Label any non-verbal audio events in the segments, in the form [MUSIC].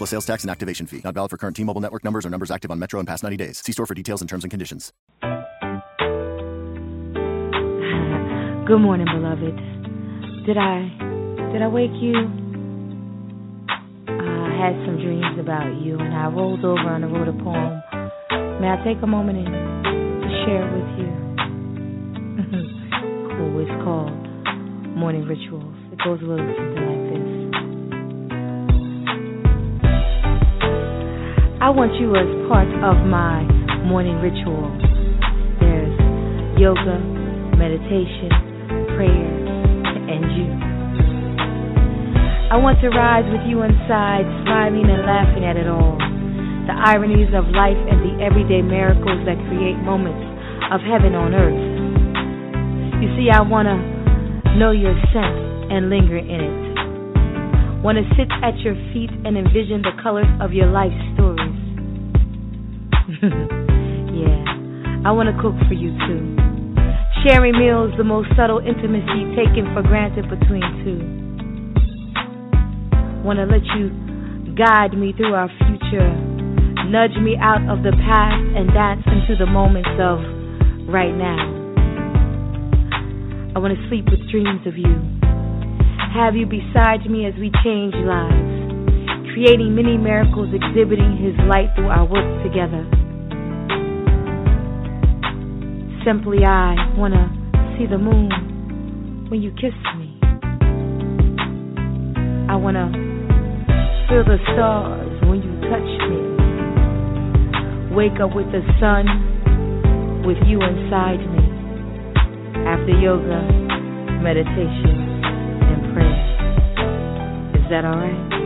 Plus sales tax and activation fee. Not valid for current T Mobile network numbers or numbers active on Metro in past 90 days. See store for details and terms and conditions. Good morning, beloved. Did I did I wake you? I had some dreams about you and I rolled over and I wrote a poem. May I take a moment and share it with you? [LAUGHS] cool, it's called Morning Rituals. It goes a little something like I want you as part of my morning ritual. There's yoga, meditation, prayer, and you. I want to rise with you inside, smiling and laughing at it all. The ironies of life and the everyday miracles that create moments of heaven on earth. You see, I want to know your scent and linger in it. Want to sit at your feet and envision the colors of your life stories. [LAUGHS] yeah, I want to cook for you too. Sharing meals, the most subtle intimacy taken for granted between two. Want to let you guide me through our future, nudge me out of the past and dance into the moments of right now. I want to sleep with dreams of you. Have you beside me as we change lives, creating many miracles, exhibiting His light through our work together. Simply, I want to see the moon when you kiss me. I want to feel the stars when you touch me. Wake up with the sun with you inside me. After yoga, meditation, and prayer. Is that alright?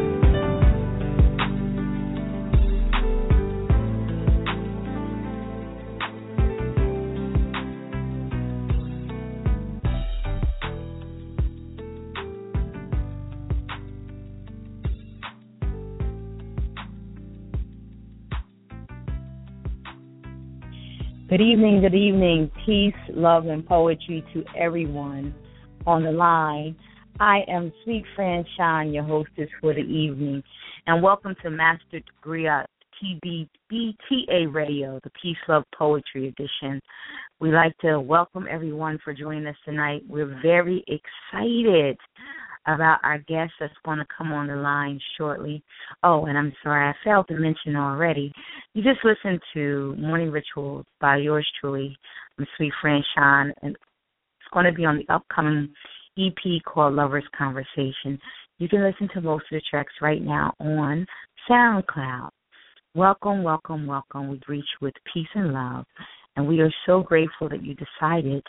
Good evening, good evening. Peace, love, and poetry to everyone on the line. I am Sweet Fran Shine, your hostess for the evening, and welcome to Master Griot TB BTA Radio, the Peace, Love, Poetry edition. We'd like to welcome everyone for joining us tonight. We're very excited about our guest that's going to come on the line shortly. Oh, and I'm sorry, I failed to mention already. You just listened to Morning Rituals by yours truly, I'm Sweet friend Sean, and it's going to be on the upcoming EP called Lovers Conversation. You can listen to most of the tracks right now on SoundCloud. Welcome, welcome, welcome. We reach with peace and love, and we are so grateful that you decided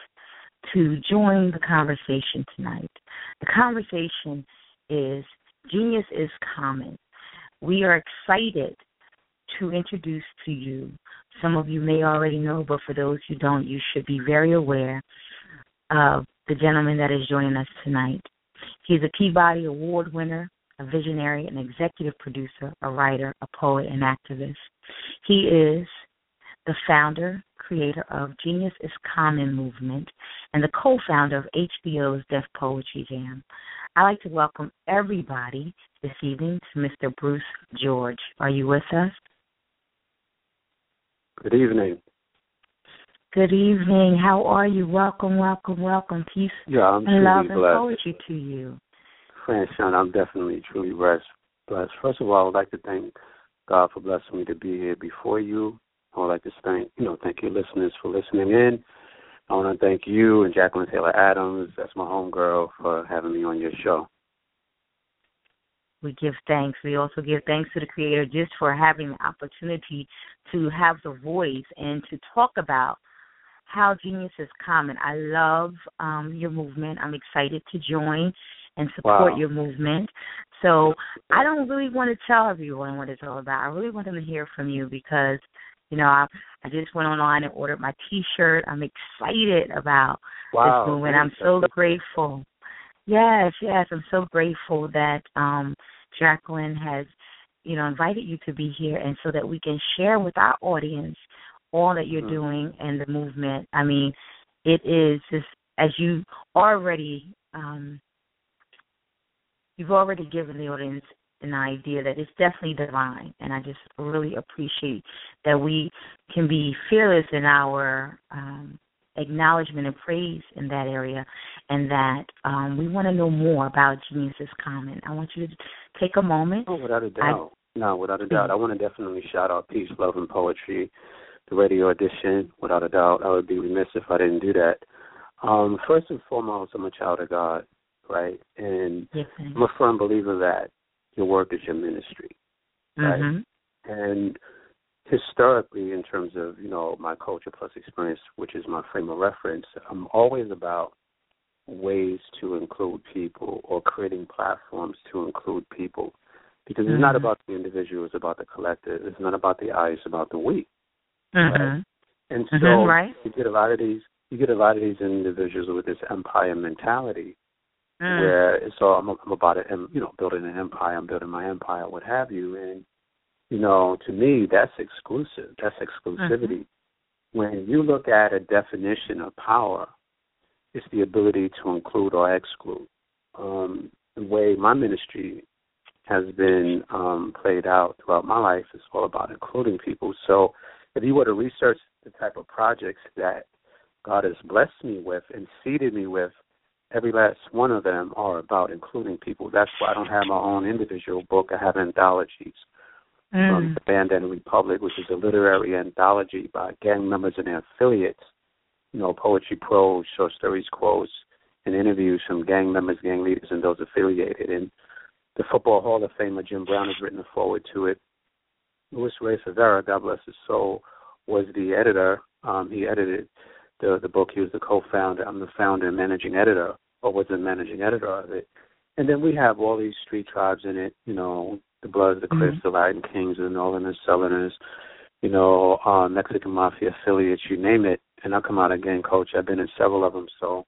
to join the conversation tonight. The conversation is Genius is Common. We are excited to introduce to you. Some of you may already know, but for those who don't, you should be very aware of the gentleman that is joining us tonight. He's a Peabody Award winner, a visionary, an executive producer, a writer, a poet, and activist. He is the founder, creator of Genius is Common movement, and the co founder of HBO's Def Poetry Jam. I'd like to welcome everybody this evening to Mr. Bruce George. Are you with us? Good evening. Good evening. How are you? Welcome, welcome, welcome. Peace Yeah, I'm and love and blessed. poetry to you. Francine, I'm definitely truly blessed. blessed. First of all, I would like to thank God for blessing me to be here before you. I would like to thank you know thank your listeners for listening in. I want to thank you and Jacqueline Taylor Adams, that's my homegirl, for having me on your show. We give thanks. We also give thanks to the Creator just for having the opportunity to have the voice and to talk about how genius is common. I love um, your movement. I'm excited to join and support Wow. your movement. So I don't really want to tell everyone what it's all about. I really want them to hear from you because You know, I I just went online and ordered my T-shirt. I'm excited about wow. this movement. I'm so grateful. Yes, yes, I'm so grateful that um Jacqueline has, you know, invited you to be here, and so that we can share with our audience all that you're mm-hmm. doing and the movement. I mean, it is just as you already um you've already given the audience an idea that it's definitely divine and I just really appreciate that we can be fearless in our um acknowledgement and praise in that area and that um we want to know more about Genius is Common. I want you to take a moment. Oh, without a doubt. I, no, without a doubt. I want to definitely shout out Peace, Love and Poetry, the radio edition, without a doubt. I would be remiss if I didn't do that. Um, first and foremost, I'm a child of God, right? And yes, I'm a firm believer that your work is your ministry, right? Mm-hmm. And historically, in terms of you know my culture plus experience, which is my frame of reference, I'm always about ways to include people or creating platforms to include people, because it's mm-hmm. not about the individual; it's about the collective. It's not about the I; it's about the we. Mm-hmm. Right? And so mm-hmm, right. you get a lot of these you get a lot of these individuals with this empire mentality mm. where it's all I'm, I'm about it and you know building an empire I'm building my empire what have you and you know to me that's exclusive that's exclusivity mm-hmm. when you look at a definition of power it's the ability to include or exclude um, the way my ministry has been um, played out throughout my life is all about including people so if you were to research the type of projects that God has blessed me with and seeded me with, every last one of them are about including people. That's why I don't have my own individual book. I have anthologies mm. from the Bandana Republic, which is a literary anthology by gang members and their affiliates. You know, poetry, prose, short stories, quotes, and interviews from gang members, gang leaders, and those affiliated. And the Football Hall of Famer Jim Brown has written a forward to it. Louis Reyes Rivera, God bless his soul, was the editor. Um, he edited the the book. He was the co-founder. I'm the founder and managing editor, or was the managing editor of it. And then we have all these street tribes in it. You know, the Bloods, the Crips, mm-hmm. the Latin Kings, the Northerners, Southerners. You know, uh, Mexican Mafia affiliates. You name it. And I come out again, Coach. I've been in several of them. So,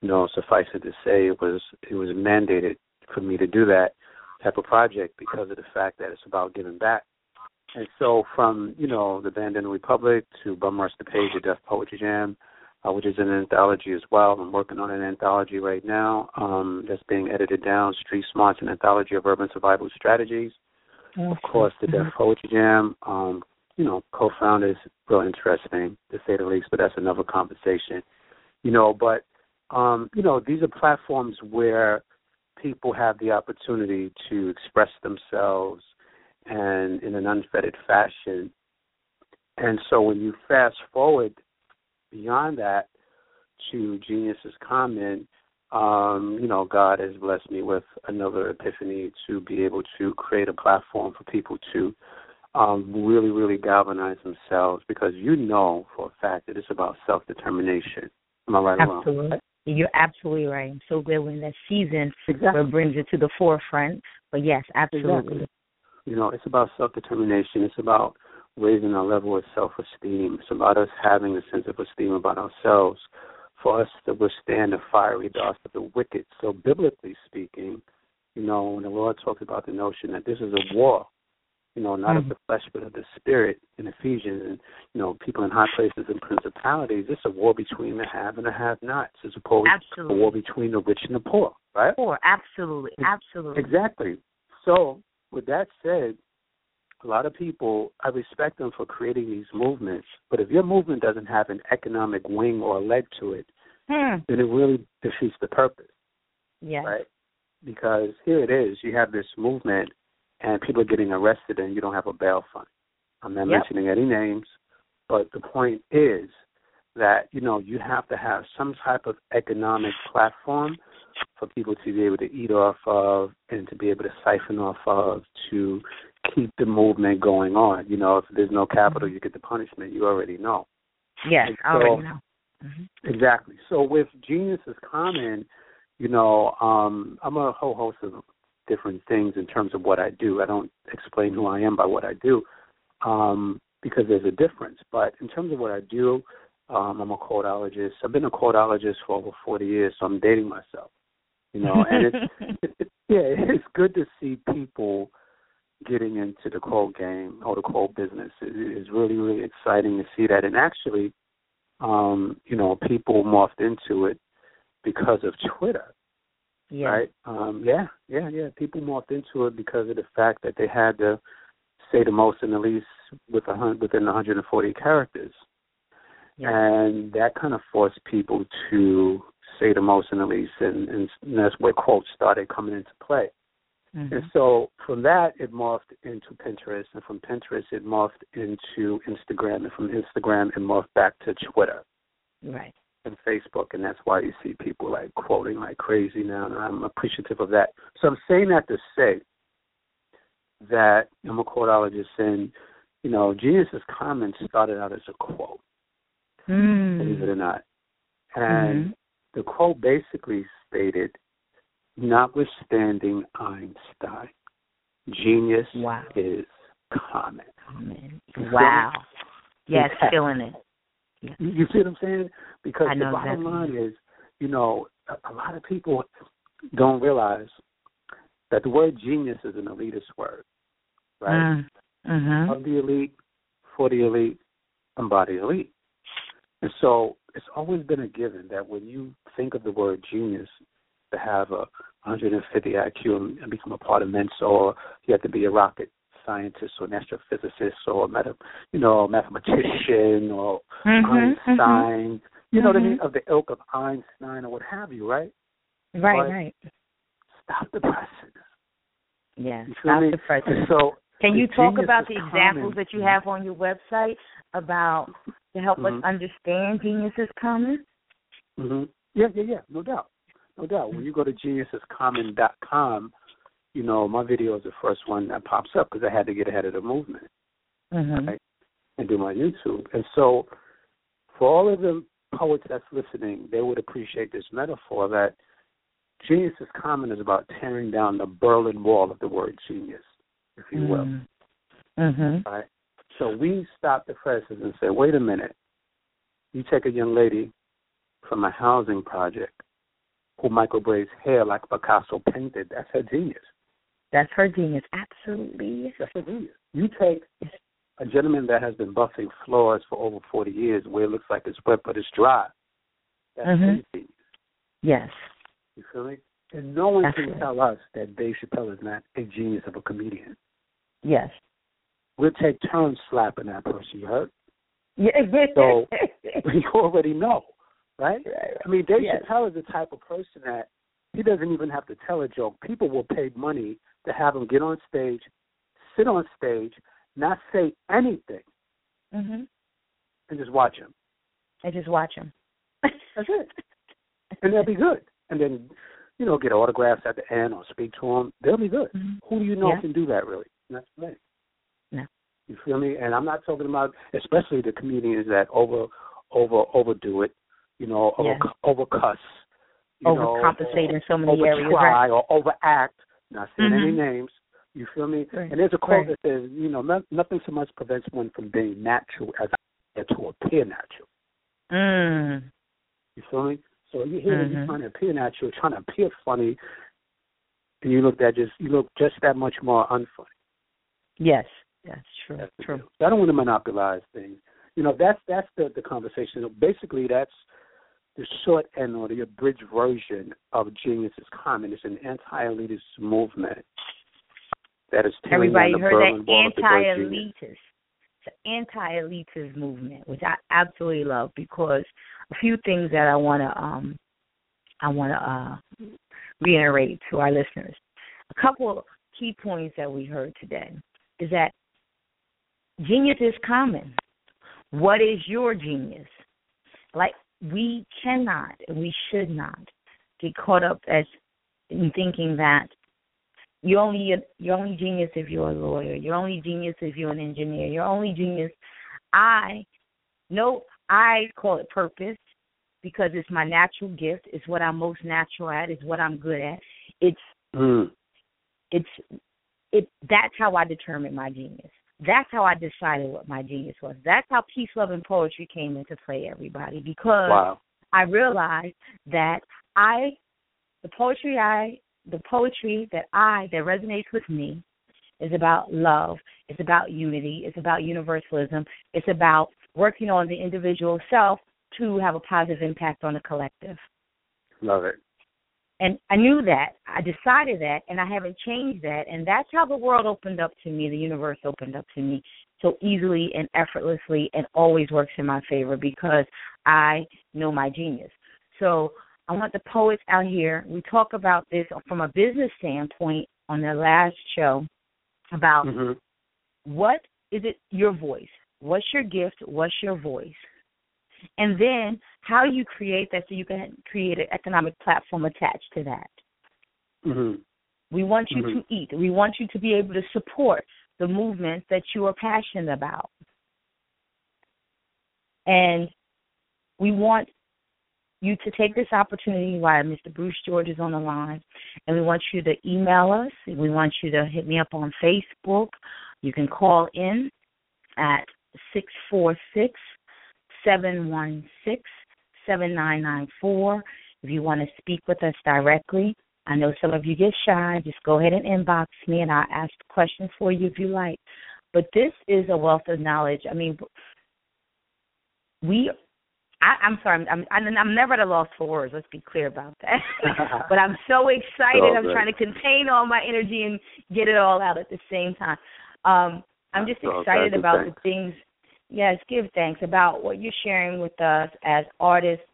you know, suffice it to say, it was it was mandated for me to do that type of project because of the fact that it's about giving back. And so, from you know the Bandana Republic to Bum Rush the Page, the Def Poetry Jam, uh, which is an anthology as well. I'm working on an anthology right now um, that's being edited down. Street Smarts, an anthology of urban survival strategies. Of course, the Def Poetry Jam. Um, you know, co-founder is real interesting to say the least, but that's another conversation. You know, but um, you know, these are platforms where people have the opportunity to express themselves and in an unfettered fashion. And so when you fast forward beyond that to Genius's comment, um, you know, God has blessed me with another epiphany to be able to create a platform for people to um, really, really galvanize themselves because you know for a fact that it's about self determination. Am I right Absolutely. You're absolutely right. I'm so glad when that season exactly. brings it to the forefront. But yes, absolutely. Exactly. You know, it's about self determination. It's about raising our level of self esteem. It's about us having a sense of esteem about ourselves for us to withstand the fiery darts of the wicked. So biblically speaking, you know, when the Lord talks about the notion that this is a war, you know, not mm-hmm. of the flesh but of the spirit in Ephesians and, you know, people in high places and principalities, it's a war between the have and the have nots as opposed absolutely. to a war between the rich and the poor, right? Poor, absolutely, absolutely. Exactly. So with that said, a lot of people, I respect them for creating these movements, but if your movement doesn't have an economic wing or leg to it, hmm. then it really defeats the purpose. Yeah. Right? Because here it is, you have this movement and people are getting arrested and you don't have a bail fund. I'm not yep. mentioning any names, but the point is that, you know, you have to have some type of economic platform for people to be able to eat off of and to be able to siphon off of to keep the movement going on. You know, if there's no capital, you get the punishment. You already know. Yes, so, I already know. Mm-hmm. Exactly. So with Genius is Common, you know, um, I'm a whole host of different things in terms of what I do. I don't explain who I am by what I do. Um, because there's a difference. But in terms of what I do, um, I'm a quotologist. I've been a quotologist for over 40 years, so I'm dating myself. You know, and it's, it's [LAUGHS] [LAUGHS] yeah, it's good to see people getting into the quote game or the quote business. It, it's really really exciting to see that, and actually, um, you know, people morphed into it because of Twitter. Yeah. Right? Um, yeah, yeah, yeah. People morphed into it because of the fact that they had to say the most and the least with a hun- within 140 characters. Yeah. And that kind of forced people to say the most and the least, and, and that's where quotes started coming into play. Mm-hmm. And so from that, it morphed into Pinterest, and from Pinterest, it morphed into Instagram, and from Instagram, it morphed back to Twitter Right. and Facebook, and that's why you see people like quoting like crazy now, and I'm appreciative of that. So I'm saying that to say that I'm a quotologist, and you know, Genius is Common started out as a quote, Mm. believe it or not, and Mhm. the quote basically stated, "Notwithstanding Einstein, genius Wow. is common." You Wow. Yes, Yeah. feeling it. You, you see what I'm saying? Because the bottom line is, you know, a, a lot of people don't realize that the word genius is an elitist word, right? Mm-hmm. Of the elite, for the elite, and by the elite. And so it's always been a given that when you think of the word genius, to have a 150 IQ and, become a part of Mensa, or you have to be a rocket scientist or an astrophysicist or a meta, you know, a mathematician or Mhm, Einstein, you know what I mean, of the ilk of Einstein or what have you, right? Right, But- right. Stop the pressing. Yeah. Stop me? the pressure. So Can you talk about the examples common. that you have on your website about to help Mhm. us understand genius is common? hmm Yeah, yeah, yeah, no doubt, no doubt. When you go to geniusiscommon.com, you know my video is the first one that pops up because I had to get ahead of the movement Mm-hmm. Right. and do my YouTube. And so, for all of the poets that's listening, they would appreciate this metaphor that genius is common is about tearing down the Berlin Wall of the word genius, if you will. Mm-hmm. Right. So we stop the presses and say, wait a minute. You take a young lady from a housing project who microbraids hair like Picasso painted. That's her genius. That's her genius. Absolutely. That's her genius. You take a gentleman that has been buffing floors for over 40 years where it looks like it's wet but it's dry. That's Mhm. his genius. Yes. You feel me? And no one That's can tell us that Dave Chappelle is not a genius of a comedian. Yes. We'll take turns slapping that person, you heard? Yeah. So- [LAUGHS] [LAUGHS] you already know, right? Right. I mean, Dave Yes. Chappelle is the type of person that he doesn't even have to tell a joke. People will pay money to have him get on stage, sit on stage, not say anything, Mm-hmm. and just watch him. And just watch him. That's it. And they'll be good. And then, you know, get autographs at the end or speak to them. They'll be good. Mhm. Who do you know Yeah. can do that, really? That's many. No. You feel me? And I'm not talking about, especially the comedians that over, over, overdo it. You know, over, Yeah. over cuss. You know, Overcompensate in so many over areas. try Right. or overact. Not saying any Mhm. names. You feel me? Right. And there's a quote Right. that says, you know, no, nothing so much prevents one from being natural as to appear natural. Mm. You feel me? So you hear you're Mhm. trying to appear natural, trying to appear funny, and you look that just you look just that much more unfunny. Yes. That's true. That's true. So I don't want to monopolize things. You know, that's that's the the conversation. Basically, that's the short end or the abridged version of Genius is Common. It's an anti-elitist movement that is tearing Everybody down the heard that Wall of the word genius. anti-elitist. It's an anti-elitist movement, which I absolutely love because a few things that I want to um I want to uh reiterate to our listeners. A couple of key points that we heard today is that genius is common. What is your genius? Like we cannot and we should not get caught up as in thinking that you're only you're only genius if you're a lawyer. You're only genius if you're an engineer. You're only genius. I no, I call it purpose because it's my natural gift. It's what I'm most natural at. It's what I'm good at. It's Mm. it's it. That's how I determine my genius. That's how I decided what my genius was. That's how peace, love, and poetry came into play, everybody, because wow. I realized that I, the poetry I, the poetry that I that resonates with me, is about love. It's about unity. It's about universalism. It's about working on the individual self to have a positive impact on the collective. Love it. And I knew that. I decided that, and I haven't changed that. And that's how the world opened up to me, the universe opened up to me so easily and effortlessly and always works in my favor because I know my genius. So I want the poets out here. We talk about this from a business standpoint on the last show about mm-hmm. what is it your voice? What's your gift? What's your voice? And then how you create that so you can create an economic platform attached to that. Mm-hmm. We want you mm-hmm. to eat. We want you to be able to support the movement that you are passionate about. And we want you to take this opportunity while Mr. Bruce George is on the line, and we want you to email us. We want you to hit me up on Facebook. You can call in at six four six Seven one six seven nine nine four. If you want to speak with us directly, I know some of you get shy. Just go ahead and inbox me, and I'll ask questions for you if you like. But this is a wealth of knowledge. I mean, we. I, I'm sorry. I'm, I'm I'm never at a loss for words. Let's be clear about that. [LAUGHS] but I'm so excited. Oh, I'm trying to contain all my energy and get it all out at the same time. Um, I'm just excited about the things yes, give thanks about what you're sharing with us as artists,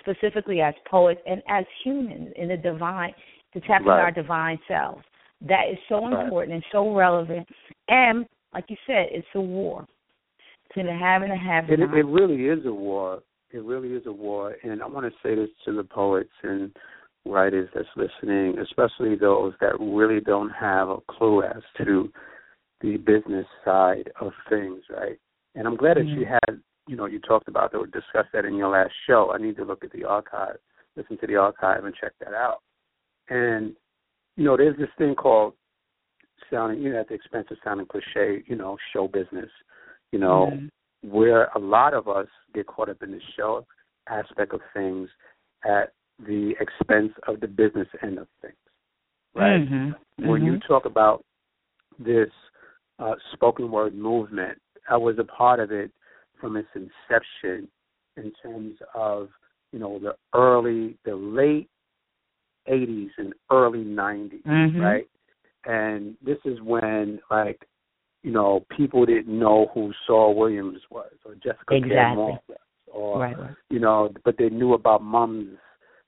specifically as poets and as humans in the divine, to tap into our divine selves. That is so right. important and so relevant. And like you said, it's a war. To the have and the have it, it really is a war. It really is a war. And I want to say this to the poets and writers that's listening, especially those that really don't have a clue as to the business side of things, right? And I'm glad that mm-hmm. you had, you know, you talked about that or discussed that in your last show. I need to look at the archive, listen to the archive, and check that out. And you know, there's this thing called sounding, you know, at the expense of sounding cliche, you know, show business. You know, mm-hmm. where a lot of us get caught up in the show aspect of things at the expense of the business end of things. Right? Mm-hmm. When you mm-hmm. talk about this uh, spoken word movement, I was a part of it from its inception in terms of you know the early, the late '80s and early '90s, mm-hmm. right? And this is when like you know people didn't know who Saul Williams was or Jessica exactly. or right, right. you know, but they knew about Mums,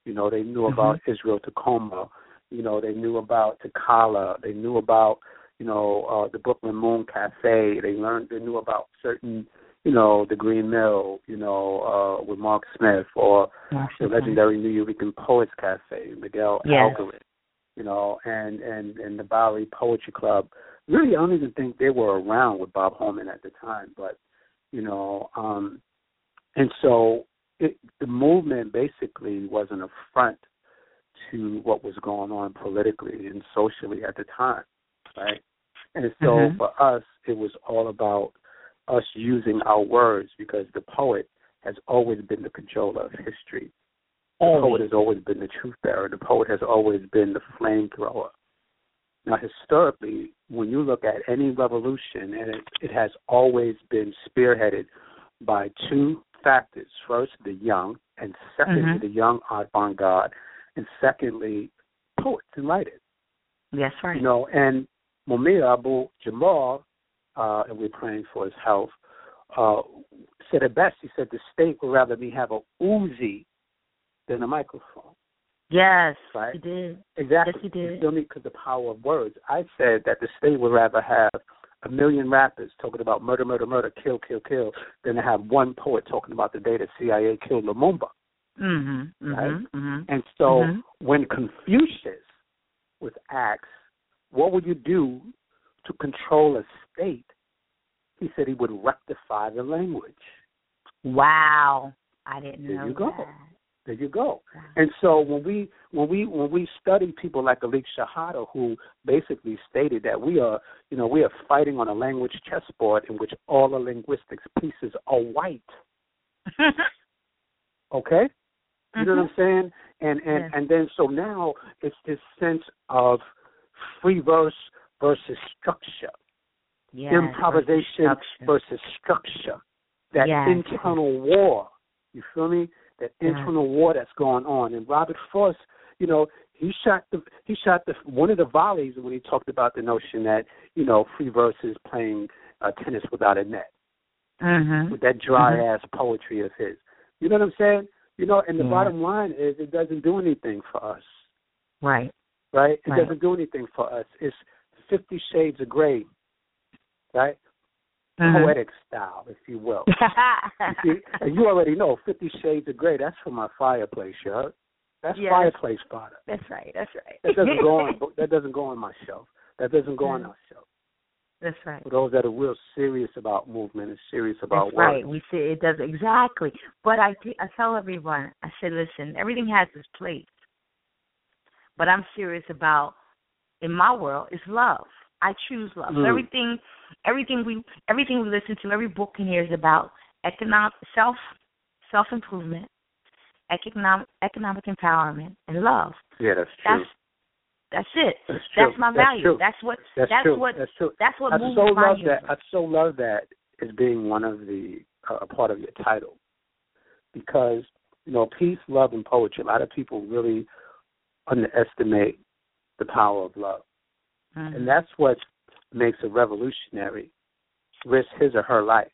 you know, they knew mm-hmm. about Israel Tacoma, you know, they knew about Takala, they knew about you know, uh, the Brooklyn Moon Cafe. They learned, they knew about certain, you know, the Green Mill, you know, uh, with Marc Smith, or the legendary Nuyorican Poets Cafe, Miguel yes. Algarin, you know, and and and the Bowery Poetry Club. Really, I don't even think they were around with Bob Holman at the time, but you know, um, and so it, the movement basically was an affront to what was going on politically and socially at the time, right? And so mm-hmm. for us, it was all about us using our words because the poet has always been the controller of history. The always. poet has always been the truth bearer. The poet has always been the flamethrower. Now, historically, when you look at any revolution, and it, it has always been spearheaded by two factors. First, the young, and secondly, mm-hmm. the young avant-garde, and secondly, poets and writers. Yes, right. You know, and Mumia Abu Jamal, uh, and we're praying for his health, uh, said it best. He said the state would rather me have a Uzi than a microphone. Yes, right? he did. Exactly. Yes, he did. Still need because the power of words. I said that the state would rather have a million rappers talking about murder, murder, murder, kill, kill, kill, than to have one poet talking about the day the CIA killed Lumumba. Mm-hmm, right? Mm-hmm, and so mm-hmm. when Confucius was asked what would you do to control a state? He said he would rectify the language. Wow. I didn't there know There you go. There you go. And so when we when we when we study people like Alik Shahadah, who basically stated that we are you know we are fighting on a language chessboard in which all the linguistics pieces are white. [LAUGHS] okay, you know what mm-hmm. I'm saying? And and Yes. and then so now it's this sense of free verse versus structure, Yes, improvisation structure. versus structure. That Yes. internal war. You feel me? That Yes. internal war that's going on. And Robert Frost, you know, he shot the he shot the one of the volleys when he talked about the notion that you know free verse is playing uh, tennis without a net Mhm. with that dry Mhm. ass poetry of his. You know what I'm saying? You know, and the Yeah. bottom line is it doesn't do anything for us, Right. Right? It Right. doesn't do anything for us. It's Fifty Shades of Grey, right? Mhm. Poetic style, if you will. [LAUGHS] You see, and you already know Fifty Shades of Grey. That's for my fireplace, you heard? That's Yes. fireplace product. That's right. That's right. That doesn't go on. [LAUGHS] That doesn't go on my shelf. That doesn't go on Mhm. our shelf. That's right. For those that are real serious about movement and serious about That's work. right. We see it does exactly. But I I tell everyone, I said, listen, everything has its place. But I'm serious about in my world is love. I choose love. Mm. everything everything we everything we listen to, every book in here is about economic self self improvement, economic economic empowerment and love. Yeah, that's true. That's that's it. That's true. That's my That's value. true. That's what That's, that's true. what That's true. that's what I moves so my love universe. that. I so love that as being one of the uh, a part of your title, because you know peace, love, and poetry. A lot of people really underestimate the power of love, Mhm. and that's what makes a revolutionary risk his or her life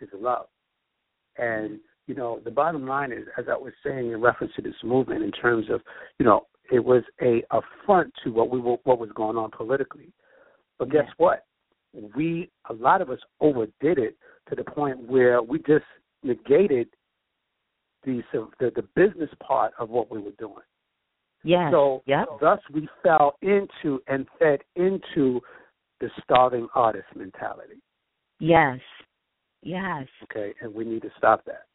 is love. And you know, the bottom line is, as I was saying in reference to this movement, in terms of, you know, it was a affront to what we were, what was going on politically. But guess Yeah. what? We a lot of us overdid it to the point where we just negated the the, the business part of what we were doing. Yes. So yep. thus we fell into and fed into the starving artist mentality. Yes. Yes. Okay, and we need to stop that.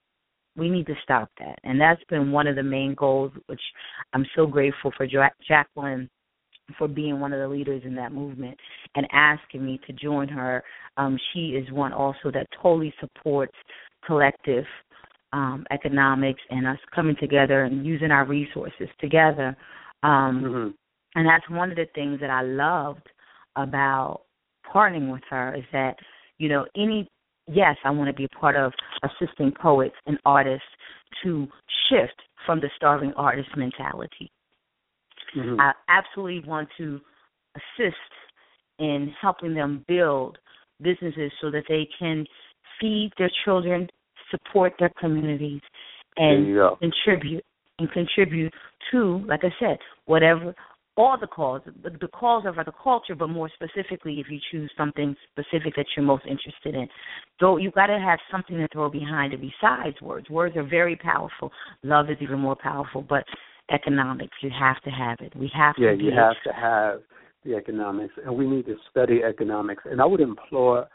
We need to stop that. And that's been one of the main goals, which I'm so grateful for Ja- Jacqueline for being one of the leaders in that movement and asking me to join her. Um, she is one also that totally supports collective um, economics and us coming together and using our resources together. Um, hmm and that's one of the things that I loved about partnering with her is that, you know, any yes, I want to be a part of assisting poets and artists to shift from the starving artist mentality. hmm I absolutely want to assist in helping them build businesses so that they can feed their children, support their communities, and contribute and contribute to, like I said, whatever all the calls. The, calls are for the culture, but more specifically, if you choose something specific that you're most interested in, though you've got to have something to throw behind it besides words. Words are very powerful. Love is even more powerful, but economics, you have to have it. We have Yeah, to. Yeah, you have to have the economics, and we need to study economics. And I would implore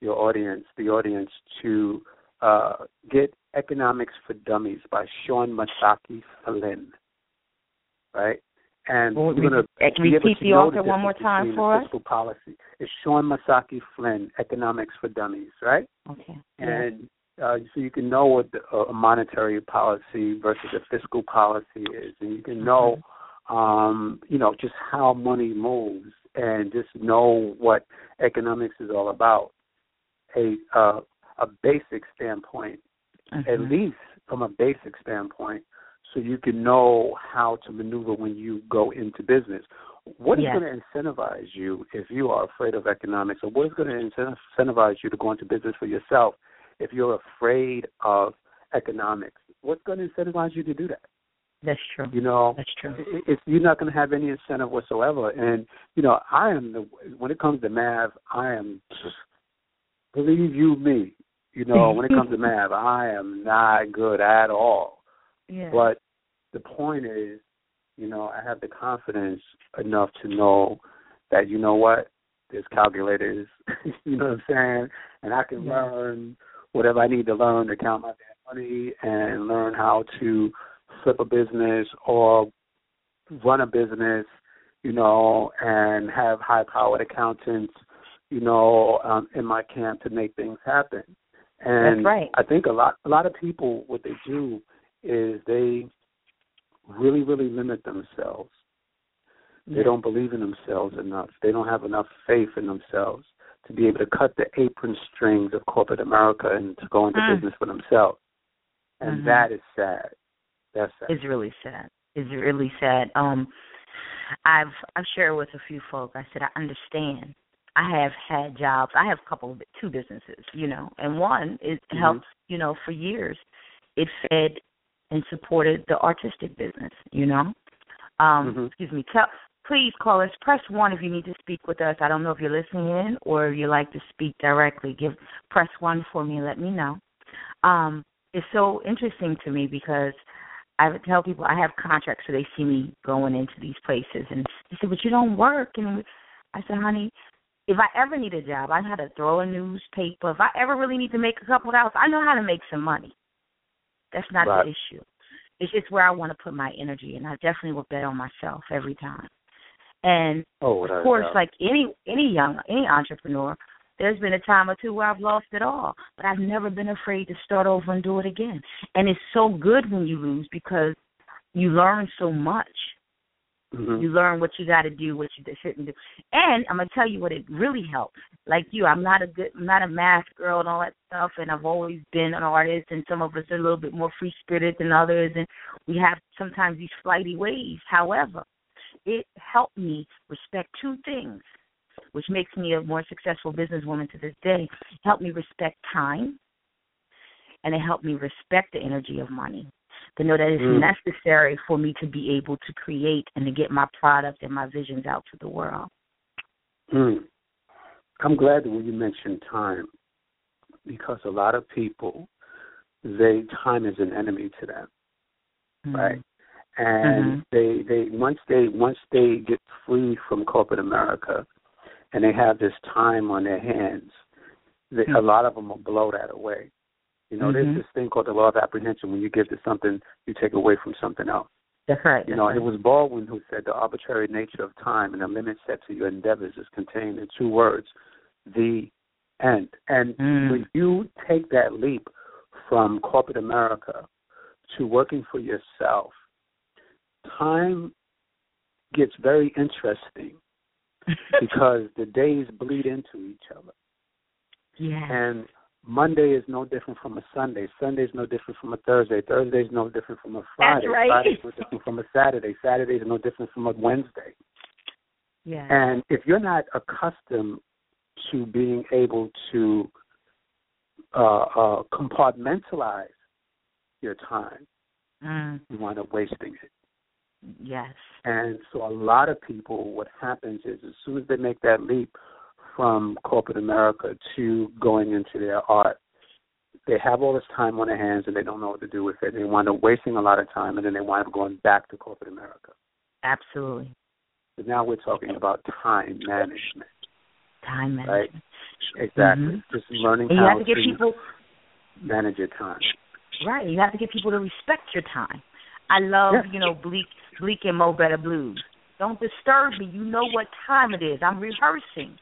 your audience, the audience, to uh, get Economics for Dummies by Sean Masaki Flynn. Right? And Well, you're going to repeat be able to the know author the one more time for us. fiscal policy. It's Sean Masaki Flynn, Economics for Dummies, right? Okay. and uh, so you can know what the, uh, a monetary policy versus a fiscal policy is, and you can know, um, you know, just how money moves, and just know what economics is all about. A uh, a basic standpoint, at Mhm. least from a basic standpoint, so you can know how to maneuver when you go into business. What is Yes. going to incentivize you if you are afraid of economics, or what is going to incentivize you to go into business for yourself if you're afraid of economics? What's going to incentivize you to do that? That's true. You know, That's true. it's you're not going to have any incentive whatsoever. And you know, I am the when it comes to math, I am believe you me. You know, when it comes to [LAUGHS] math, I am not good at all. Yeah. But the point is, you know, I have the confidence enough to know that you know what, there's calculators, [LAUGHS] you know what I'm saying, and I can Yeah. learn whatever I need to learn to count my damn money and learn how to flip a business or run a business, you know, and have high powered accountants, you know, um, in my camp to make things happen. And That's right. I think a lot a lot of people what they do is they really, really limit themselves. They don't believe in themselves enough. They don't have enough faith in themselves to be able to cut the apron strings of corporate America and to go into Mm. business for themselves. And Mhm. that is sad. That's sad. It's really sad. It's really sad. Um, I've I've shared with a few folk. I said I understand. I have had jobs. I have a couple of two businesses, you know, and one it Mhm. helped, you know, for years. It fed and supported the artistic business, you know. Um, Mhm. excuse me. Tell please call us. Press one if you need to speak with us. I don't know if you're listening in or if you like to speak directly. Give press one for me let me know. Um, it's so interesting to me because I would tell people I have contracts so they see me going into these places and they say, But you don't work and I said, Honey, if I ever need a job, I know how to throw a newspaper. If I ever really need to make a couple of dollars, I know how to make some money. That's not Right. the issue. It's just where I want to put my energy and I definitely will bet on myself every time. And Oh, of course, like any any young any entrepreneur, there's been a time or two where I've lost it all, but I've never been afraid to start over and do it again. And it's so good when you lose because you learn so much. Mhm. You learn what you got to do, what you shouldn't do. And I'm gonna tell you what it really helps. Like you, I'm not a good, I'm not a math girl and all that stuff. And I've always been an artist. And some of us are a little bit more free spirited than others, and we have sometimes these flighty ways. However, it helped me respect two things, which makes me a more successful businesswoman to this day. It helped me respect time, and it helped me respect the energy of money. To know that it's Mm. necessary for me to be able to create and to get my product and my visions out to the world. Mm. I'm glad that when you mentioned time, because a lot of people, they time is an enemy to them, Mm-hmm. right? And they they once they once they get free from corporate America, and they have this time on their hands, they, a lot of them will blow that away. You know, Mhm. there's this thing called the law of apprehension. When you give to something, you take away from something else. That's right. You know, it was Baldwin who said the arbitrary nature of time and the limit set to your endeavors is contained in two words, the end. And Mm. when you take that leap from corporate America to working for yourself, time gets very interesting [LAUGHS] because the days bleed into each other. yeah. And Monday is no different from a Sunday. Sunday is no different from a Thursday. Thursday is no different from a Friday. right. Friday is no different from a Saturday. Saturday is no different from a Wednesday. yeah. And if you're not accustomed to being able to uh, uh, compartmentalize your time, Mm. you wind up wasting it. Yes. And so a lot of people, what happens is as soon as they make that leap from corporate America to going into their art, they have all this time on their hands and they don't know what to do with it. They wind up wasting a lot of time and then they wind up going back to corporate America. Absolutely. But now we're talking about time management, Time management. right? Exactly. Mhm. Just learning And you how have to give people manage your time. right. You have to get people to respect your time. I love, Yes. you know, Bleek Bleek and Mo Better Blues. Don't disturb me. You know what time it is. I'm rehearsing.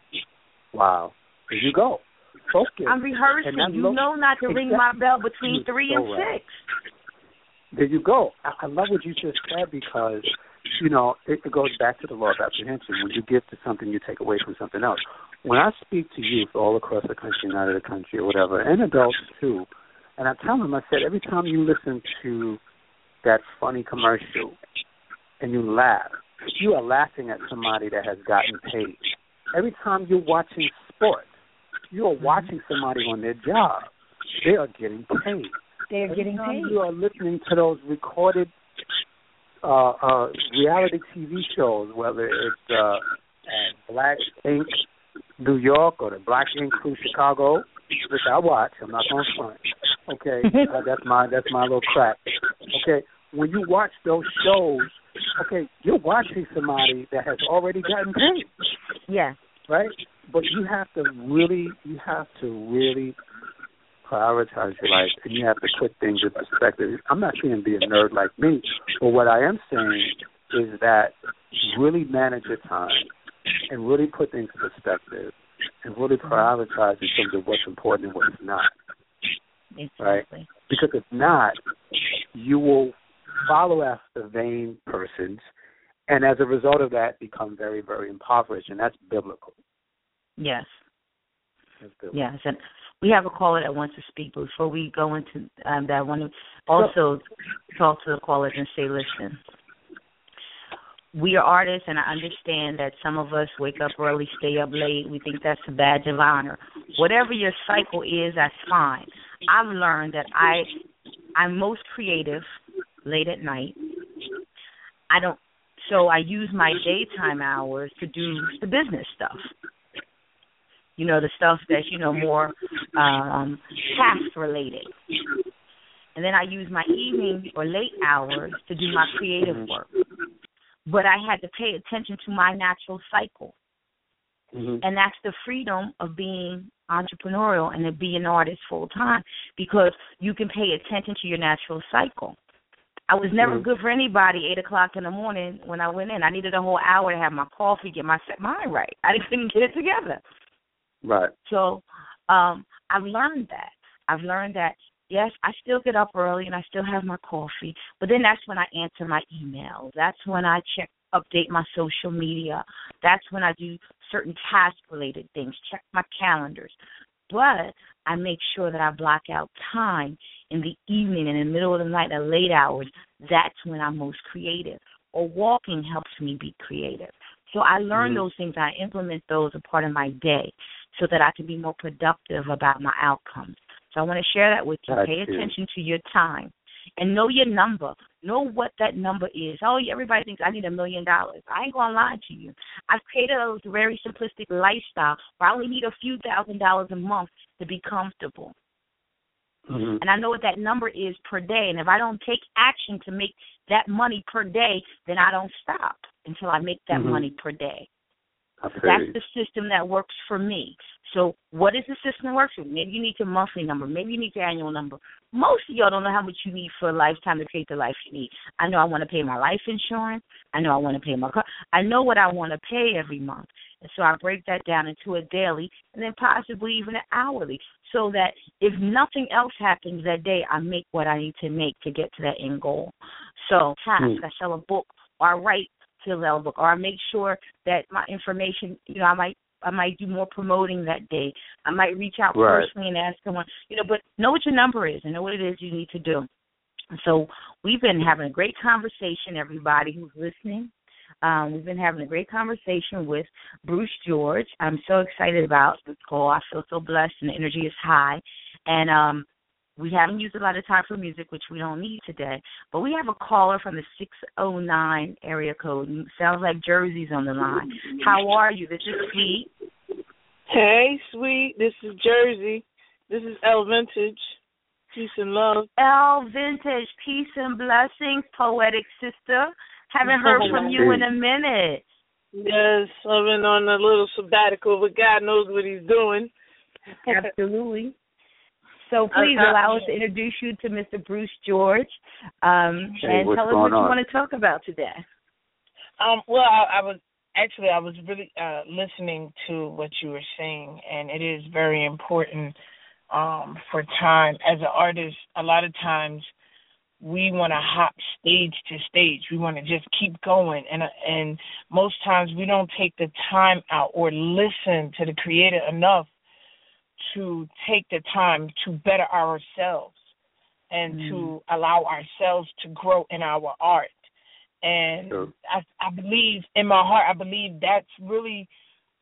Wow. There you go. Focus. I'm rehearsing. You know not to ring my bell between three and six. There you go. I, I love what you just said because, you know, it, it goes back to the law of apprehension. When you give to something, you take away from something else. When I speak to youth all across the country and out of the country or whatever, and adults too, and I tell them, I said, every time you listen to that funny commercial and you laugh, you are laughing at somebody that has gotten paid. Every time you're watching sports, you are watching somebody on their job. They are getting paid. They're Every getting time paid. You are listening to those recorded uh, uh, reality TV shows, whether it's uh, uh, Black Ink New York or the Black Ink Crew Chicago, which I watch. I'm not going to front. Okay, [LAUGHS] uh, that's my that's my little crack. Okay, when you watch those shows, okay, you're watching somebody that has already gotten paid Yeah. Right? But you have to really, you have to really prioritize your life, and you have to put things in perspective. I'm not saying be a nerd like me, but what I am saying is that really manage your time and really put things in perspective and really mm-hmm. prioritize in terms of what's important and what's not. Exactly. Right? Because if not, you will follow after vain persons, and as a result of that, become very, very impoverished, and that's biblical. Yes. That's biblical. Yes, and we have a caller that wants to speak. But before we go into um, that, I want to also talk to the callers and say, listen, we are artists, and I understand that some of us wake up early, stay up late. We think that's a badge of honor. Whatever your cycle is, that's fine. I've learned that I I'm most creative late at night. I don't so I use my daytime hours to do the business stuff. You know, the stuff that's, you know, more um task related. And then I use my evening or late hours to do my creative work. But I had to pay attention to my natural cycle. Mm-hmm. And that's the freedom of being entrepreneurial and to be an artist full time because you can pay attention to your natural cycle. I was never Mhm. good for anybody eight o'clock in the morning when I went in. I needed a whole hour to have my coffee, get my set mind right. I couldn't get it together. Right. So um I've learned that. I've learned that yes, I still get up early and I still have my coffee, but then that's when I answer my emails. That's when I check update my social media. That's when I do certain task related things, check my calendars. But I make sure that I block out time in the evening and in the middle of the night, the late hours. That's when I'm most creative. Or walking helps me be creative. So I learn Mhm. those things. I implement those a part of my day so that I can be more productive about my outcomes. So I want to share that with you. Got Pay you. attention to your time and know your number. Know what that number is. Oh, everybody thinks I need a million dollars. I ain't gonna lie to you. I've created a very simplistic lifestyle where I only need a few thousand dollars a month to be comfortable. Mm-hmm. And I know what that number is per day. And if I don't take action to make that money per day, then I don't stop until I make that Mhm. money per day. Feel That's the system that works for me. So, what is the system that works for me? Maybe you need your monthly number. Maybe you need your annual number. Most of y'all don't know how much you need for a lifetime to create the life you need. I know I want to pay my life insurance. I know I want to pay my car. I know what I want to pay every month. And so I break that down into a daily and then possibly even an hourly so that if nothing else happens that day, I make what I need to make to get to that end goal. So, task, Hmm. I sell a book or I write to sell a book or I make sure that my information, you know, I might I might do more promoting that day. I might reach out Right. personally and ask someone, you know, but know what your number is and know what it is you need to do. So we've been having a great conversation, everybody who's listening. Um, we've been having a great conversation with Bruce George. I'm so excited about this call. I feel so blessed and the energy is high. And um we haven't used a lot of time for music, which we don't need today. But we have a caller from the 609 area code. Sounds like Jersey's on the line. How are you? This is Suite. Hey, sweet. This is Jersey. This is El Vintage. Peace and love. L Vintage, peace and blessings, poetic sister. Haven't heard from you in a minute. Yes, I've been on a little sabbatical, but God knows what He's doing. [LAUGHS] Absolutely. So please Uh, uh, allow us to introduce you to Mr. Bruce George, um, Hey, and tell us what going you want to talk about today. Um, well, I, I was actually I was really uh, listening to what you were saying, and it is very important um, for time as an artist. A lot of times we want to hop stage to stage. We want to just keep going, and and most times we don't take the time out or listen to the creator enough to take the time to better ourselves and to allow ourselves to grow in our art. And Sure. I, I believe in my heart, I believe that's really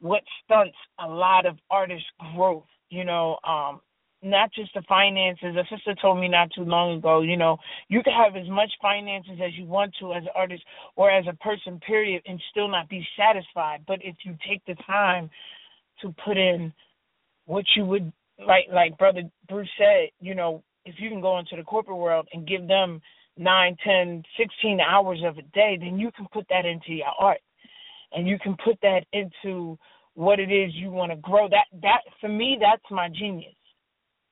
what stunts a lot of artists' growth. You know, um, not just the finances. A sister told me not too long ago, you know, you can have as much finances as you want to as an artist or as a person, period, and still not be satisfied. But if you take the time to put in what you would like like brother Bruce said, you know, if you can go into the corporate world and give them nine, ten, sixteen hours of a day, then you can put that into your art. And you can put that into what it is you want to grow. That that for me that's my genius.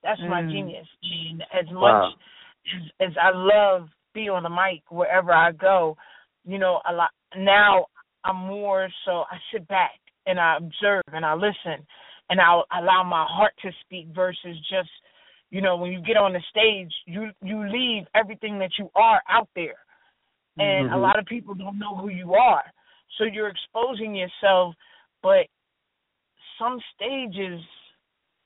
That's Mm. my genius. And as much Wow. as, as I love being on the mic wherever I go, you know, a lot now I'm more so I sit back and I observe and I listen and I allow my heart to speak versus just you know when you get on the stage you you leave everything that you are out there and a Mhm. lot of people don't know who you are so you're exposing yourself but some stages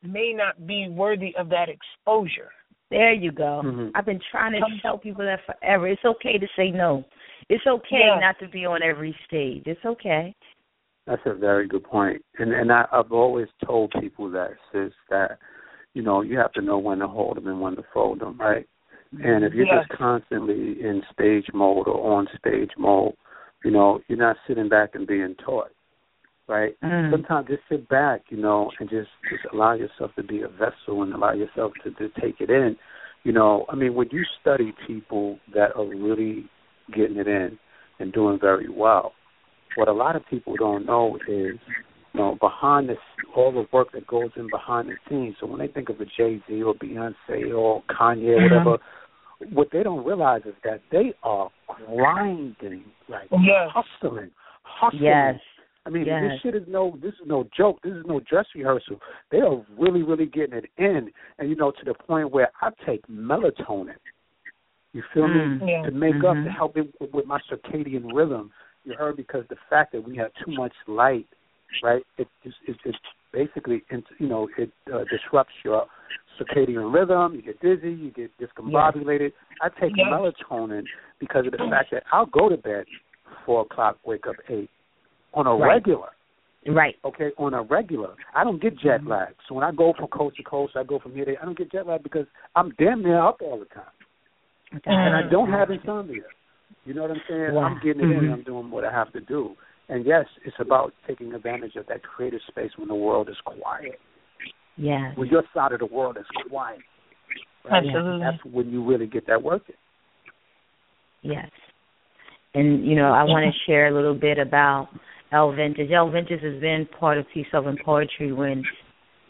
may not be worthy of that exposure There you go. Mhm. I've been trying to Come- tell people that forever. It's okay to say no. It's okay Yeah. not to be on every stage. It's okay. That's a very good point, and and I, I've always told people that sis that you know you have to know when to hold them and when to fold them, right? And if you're Yes. just constantly in stage mode or on stage mode, you know you're not sitting back and being taught, right? Mm. Sometimes just sit back, you know, and just just allow yourself to be a vessel and allow yourself to to take it in. You know, I mean, when you study people that are really getting it in and doing very well, what a lot of people don't know is, you know, behind this, all the work that goes in behind the scenes. So when they think of a Jay Z or Beyonce or Kanye, or whatever, what they don't realize is that they are grinding, like Yes. hustling, hustling. Yes. I mean, Yes. this shit is no, this is no joke. This is no dress rehearsal. They are really, really getting it in, and you know, to the point where I take melatonin. You feel Mm. me? Yeah. To make up Mhm. to help it with, with my circadian rhythm. You heard because the fact that we have too much light, right? It just it, it basically, you know, it uh, disrupts your circadian rhythm. You get dizzy. You get discombobulated. I take Yes. melatonin because of the fact that I'll go to bed four o'clock, wake up eight on a Right. regular Right. okay, on a regular. I don't get jet Mhm. lag. So when I go from coast to coast, I go from here to I don't get jet lag because I'm damn near up all the time. And I don't have insomnia. You know what I'm saying? Wow. I'm getting it in Mhm. and I'm doing what I have to do. And yes, it's about taking advantage of that creative space when the world is quiet. Yeah. When your side of the world is quiet. Right? Absolutely. That's when you really get that working. Yes. And you know, I want to share a little bit about El Vintage. El Vintage has been part of Peace, Love, and Poetry when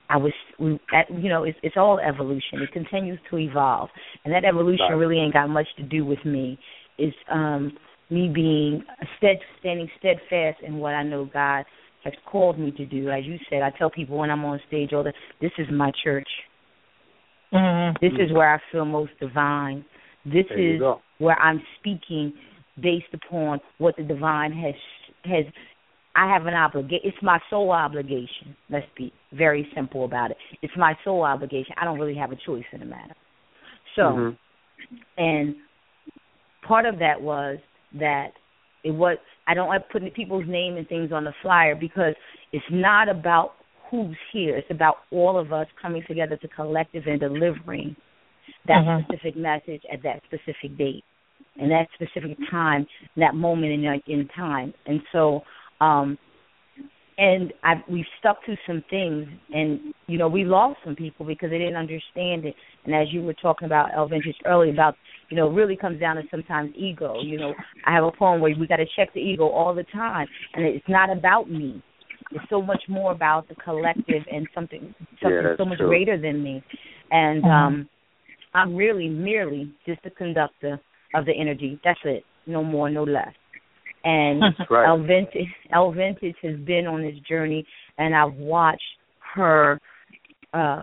I was, we, at, you know, it's, it's all evolution. It continues to evolve, and that evolution Right. really ain't got much to do with me. It's um, me being stead, standing steadfast in what I know God has called me to do. As you said, I tell people when I'm on stage all the, this is my church. Mhm. This is where I feel most divine. This is go. where I'm speaking based upon what the divine has has. I have an obligation. It's my sole obligation. Let's be very simple about it. It's my sole obligation. I don't really have a choice in the matter. So, Mhm. and part of that was that it was I don't like putting people's name and things on the flyer because it's not about who's here. It's about all of us coming together to collective and delivering that Mhm. specific message at that specific date and that specific time, that moment in in time. And so, um and I we've stuck to some things and you know, we lost some people because they didn't understand it. And as you were talking about El Vintage earlier about, you know, really comes down to sometimes ego. You know, I have a poem where we gotta check the ego all the time and it's not about me. It's so much more about the collective and something something that's so much true. greater than me. And Mhm. um I'm really merely just a conductor of the energy. That's it. No more, no less. And [LAUGHS] That's right. El Vintage, El Vintage has been on this journey, and I've watched her, uh,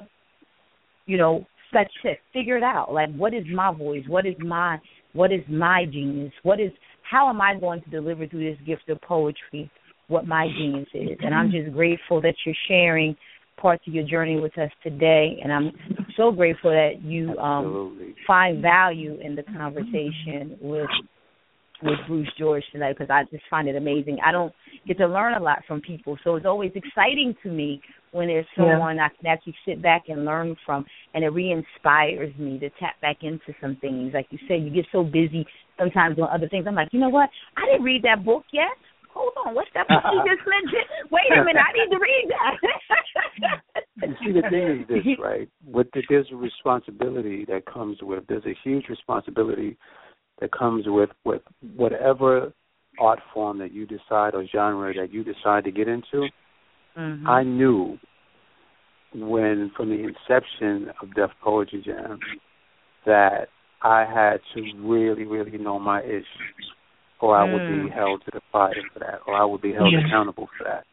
you know, such to figure it out. Like, what is my voice? What is my what is my genius? What is how am I going to deliver through this gift of poetry what my genius is? And I'm just grateful that you're sharing parts of your journey with us today, and I'm so grateful that you um, find value in the conversation with with Bruce George tonight because I just find it amazing. I don't get to learn a lot from people, so it's always exciting to me when there's Yeah. someone I can actually sit back and learn from, and it re-inspires me to tap back into some things. Like you said, you get so busy sometimes on other things. I'm like, you know what? I didn't read that book yet. Hold on, what's that book you uh-uh. just mentioned? Wait a minute, I need to read that. You see, the thing is this, right? With the, there's a responsibility that comes with. There's a huge responsibility that comes with with whatever art form that you decide or genre that you decide to get into. Mhm. I knew when from the inception of Def Poetry Jam that I had to really, really know my ish, or I would be Mm. held to the fire for that, or I would be held Yeah. accountable for that.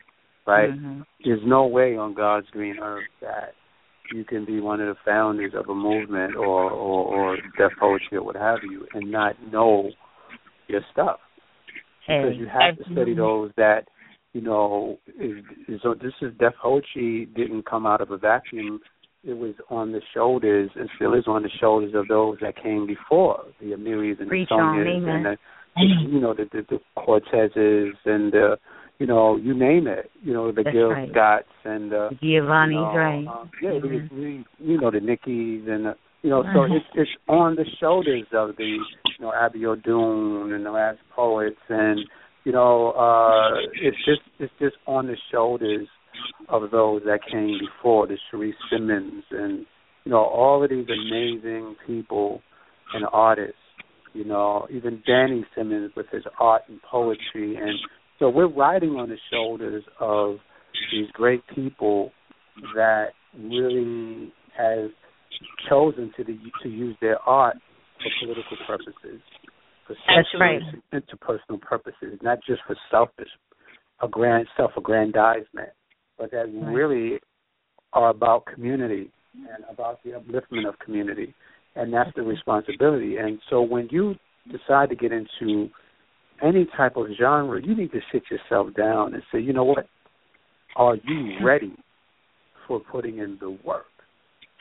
Right? Mhm. There's no way on God's green earth that you can be one of the founders of a movement or or, or Def Poetry or what have you and not know your stuff. Because you have to study those that you know is, is so this is Def Poetry didn't come out of a vacuum. It was on the shoulders and still is on the shoulders of those that came before the Amiris and the amen. and the, the you know the, the the Cortezes and the you know you name it you know the That's Gil right. Scotts and the Giovanni's you know, right. uh, yeah, you know the Nikkis and the, you know, so Mhm. it's it's on the shoulders of the you know Abiodun and the last poets, and you know uh it's just it's just on the shoulders of those that came before, the Sharice Simmons and you know all of these amazing people and artists. You know, even Danny Simmons with his art and poetry, and so we're riding on the shoulders of these great people that really has chosen to the, to use their art for political purposes, for social right. interpersonal purposes, not just for selfish, a grand self-aggrandizement, but that Right. really are about community and about the upliftment of community, and that's the responsibility. And so when you decide to get into any type of genre, you need to sit yourself down and say, you know what, are you ready for putting in the work?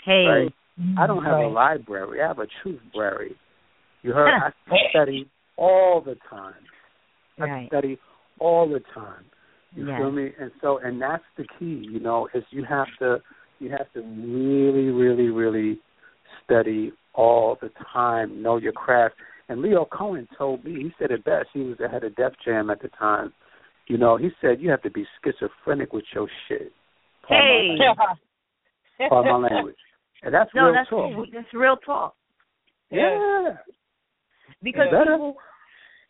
Hey. Right? I don't have a library. I have a truth library. You heard? I [LAUGHS] study all the time. I Right. study all the time. You Yes. feel me? And so, and that's the key. You know, is you have to, you have to really, really, really study all the time. Know your craft. And Lyor Cohen told me. He said it best. He was the head of Def Jam at the time. You know, he said you have to be schizophrenic with your shit. Hey. Pardon my language. And that's No, real that's talk. that's real talk. Yeah. Because You better. people,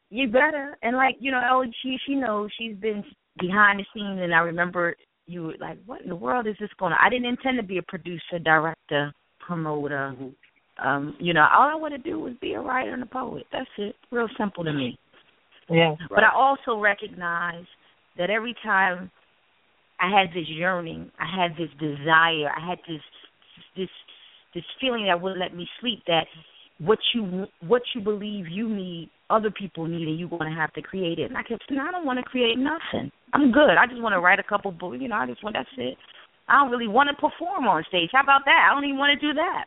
you better. And like you know, Ellie, she she knows she's been behind the scenes, and I remember you were like, "What in the world is this going on?" I didn't intend to be a producer, director, promoter. Mhm. Um, you know, all I want to do is be a writer and a poet. That's it. Real simple to me. Yeah. But I also recognize that every time I had this yearning, I had this desire, I had this this this feeling that wouldn't let me sleep that what you what you believe you need, other people need, and you're going to have to create it. And I kept saying, I don't want to create nothing. I'm good. I just want to write a couple books. You know, I just want that's it. I don't really want to perform on stage. How about that? I don't even want to do that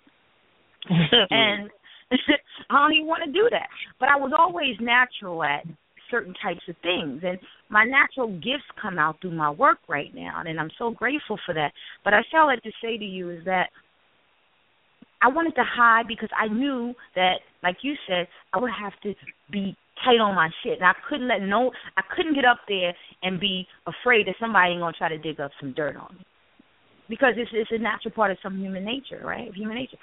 [LAUGHS] and [LAUGHS] I don't even want to do that. But I was always natural at certain types of things, and my natural gifts come out through my work right now, and I'm so grateful for that. But I shall like to say to you is that I wanted to hide because I knew that, like you said, I would have to be tight on my shit, and I couldn't let no, I couldn't get up there and be afraid that somebody ain't gonna try to dig up some dirt on me, because it's it's a natural part of some human nature, right? Human nature.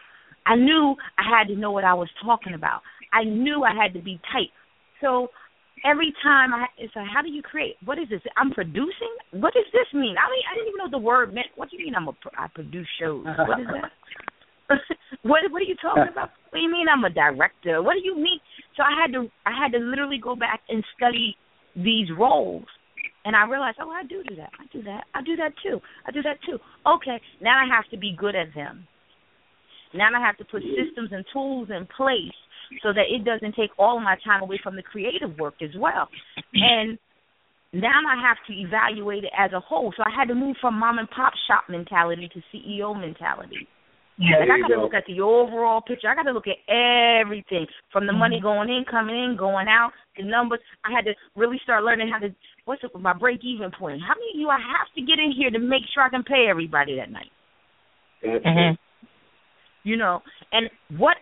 I knew I had to know what I was talking about. I knew I had to be tight. So every time I it's like, how do you create? What is this? I'm producing. What does this mean? I mean, I didn't even know the word meant. What do you mean? I'm a I produce shows. What is that? [LAUGHS] what What are you talking about? What do you mean? I'm a director. What do you mean? So I had to I had to literally go back and study these roles. And I realized, oh, I do do that. I do that. I do that too. I do that too. Okay, now I have to be good at them. Now I have to put systems and tools in place so that it doesn't take all of my time away from the creative work as well. And now I have to evaluate it as a whole. So I had to move from mom and pop shop mentality to CEO mentality. Yeah. Like I you got to go. look at the overall picture. I got to look at everything from the money going in, coming in, going out, the numbers. I had to really start learning how to what's it, my break even point. How many of you I have to get in here to make sure I can pay everybody that night? Mhm. You know and what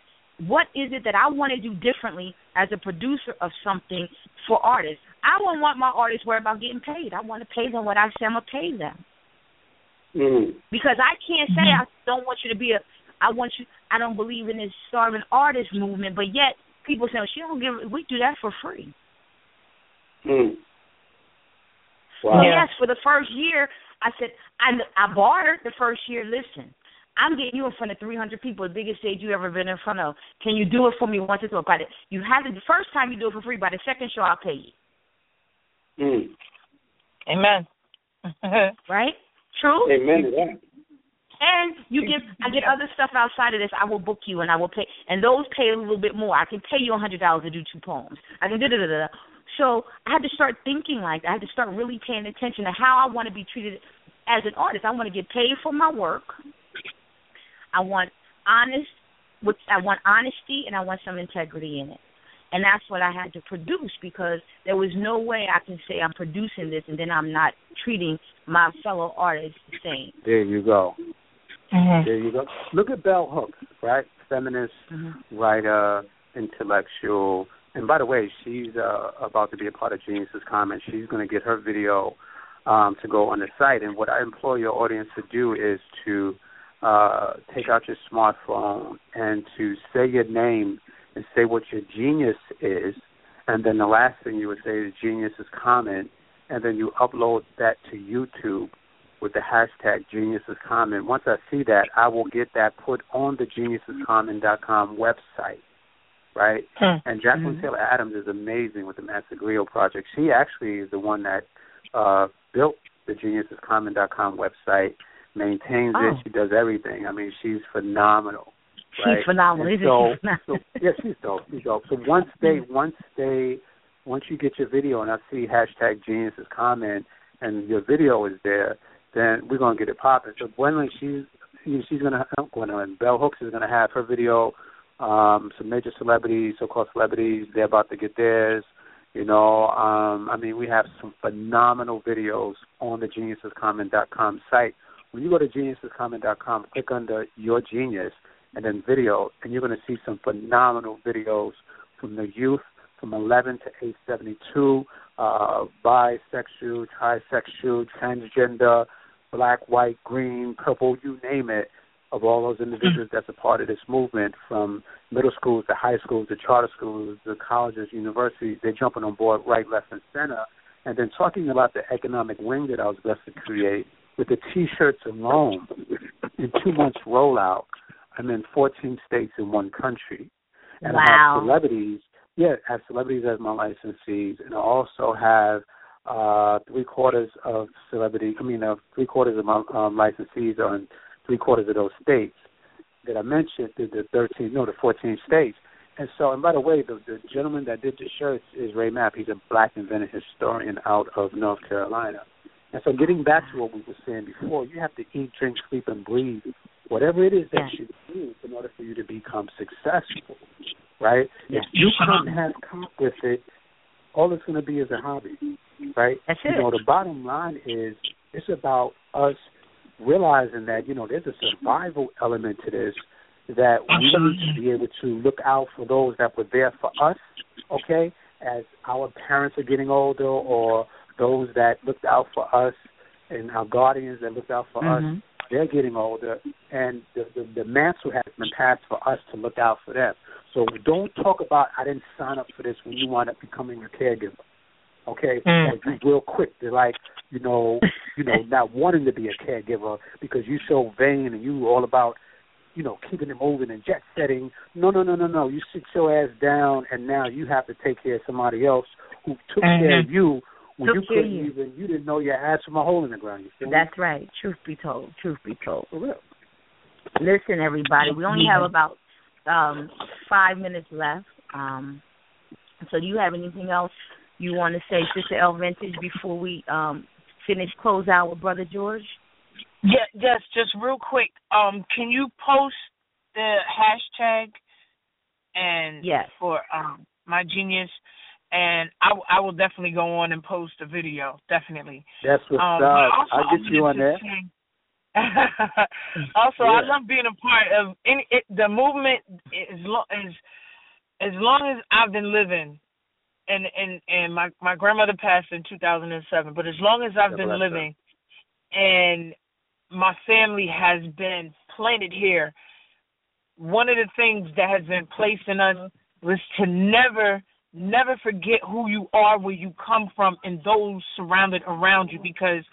what is it that i want to do differently as a producer of something for artists i don't want my artists worry about getting paid i want to pay them what i say i'm going to pay them Mm. because i can't say i don't want you to be a i want you i don't believe in this starving artist movement but yet people say well, she don't give we do that for free Mm. Wow. Yes, for the first year, I said, I I bartered the first year. Listen, I'm getting you in front of 300 people, the biggest stage you ever been in front of. Can you do it for me once or twice? By the, you have it the first time you do it for free. By the second show, I'll pay you. Mm. Amen. [LAUGHS] right? True. Amen to that. And you get I get other stuff outside of this. I will book you and I will pay and those pay a little bit more. I can pay you a hundred dollars to do two poems. I can da da da da. So I had to start thinking like that. I had to start really paying attention to how I want to be treated as an artist. I want to get paid for my work. I want honest which I want honesty and I want some integrity in it. And that's what I had to produce because there was no way I can say I'm producing this and then I'm not treating my fellow artists the same. There you go. Mm-hmm. There you go. Look at Bell Hooks, right? Feminist, Mm-hmm. writer, intellectual. And by the way, she's uh, about to be a part of Genius is Common. She's going to get her video um, to go on the site. And what I implore your audience to do is to uh, take out your smartphone and to say your name and say what your genius is. And then the last thing you would say is Genius is Common. And then you upload that to YouTube with the hashtag Geniuses Comment. Once I see that, I will get that put on the geniusiscommon.com website, right? Hmm. And Jacqueline Taylor Adams is amazing with the Master Griot project. She actually is the one that uh, built the geniusiscommon.com website, maintains Oh. it. She does everything. I mean, she's phenomenal. She's right? phenomenal, And isn't so, she? so yeah, she's dope. She's dope. So once they, once they, once you get your video and I see hashtag Geniuses Comment and your video is there, then we're gonna get it popping. So Gwendolyn, she's she's gonna not Gwendolyn, Bell Hooks is gonna have her video. Um, some major celebrities, so-called celebrities, they're about to get theirs. You know, um, I mean, we have some phenomenal videos on the geniusiscommon.com site. When you go to geniusiscommon.com, click under Your Genius and then video, and you're going to see some phenomenal videos from the youth from 11 to age 72, uh, bisexual, trisexual, transgender, black, white, green, purple, you name it, of all those individuals that's a part of this movement from middle schools to high schools to charter schools to colleges, universities. They're jumping on board right, left, and center. And then talking about the economic wing that I was blessed to create with the T-shirts alone in two months rollout. I'm in 14 states in one country, and I have celebrities. Yeah, I have celebrities as my licensees, and I also have uh three quarters of celebrity. I mean, uh, three quarters of my um, licensees are in three quarters of those states that I mentioned. The, the 13, no, the 14 states. And so, and by the way, the, the gentleman that did the shirts is Ray Mapp. He's a black inventor historian out of North Carolina. And so, getting back to what we were saying before, you have to eat, drink, sleep, and breathe whatever it is that Yeah. you do in order for you to become successful, right? Yes. If you couldn't have come with it, all it's going to be is a hobby, right? That's you it. know, the bottom line is it's about us realizing that you know there's a survival element to this that we need to be able to look out for those that were there for us, okay, as our parents are getting older or those that looked out for us and our guardians that looked out for Mhm. us, they're getting older and the, the the mantle has been passed for us to look out for them. So don't talk about I didn't sign up for this when you wind up becoming a caregiver. Okay? Mm. You real quick to like, you know, [LAUGHS] you know, not wanting to be a caregiver because you're so vain and you all about you know, keeping them moving and jet setting. No, no, no, no, no. You sit your ass down, and now you have to take care of somebody else who took care of you when Took you care of couldn't you. even. You didn't know your ass from a hole in the ground. You feel me? That's right. Truth be told. Truth be told. for real. Listen, everybody, we only have about um five minutes left. Um so do you have anything else you want to say, Sister El Vintage, before we um finish close out with Brother George? Yeah, yes, just real quick. Um, can you post the hashtag and Yes. for um my genius, and I will definitely go on and post a video, definitely. That's what's Um, up. also, I'll get you on there. say- [LAUGHS] also, I love being a part of any it, the movement. As long as as long as I've been living, and and and my my grandmother passed in 2007, but as long as I've been living, and my family has been planted here. One of the things that has been placed in us was to never, never forget who you are, where you come from, and those surrounded around you, because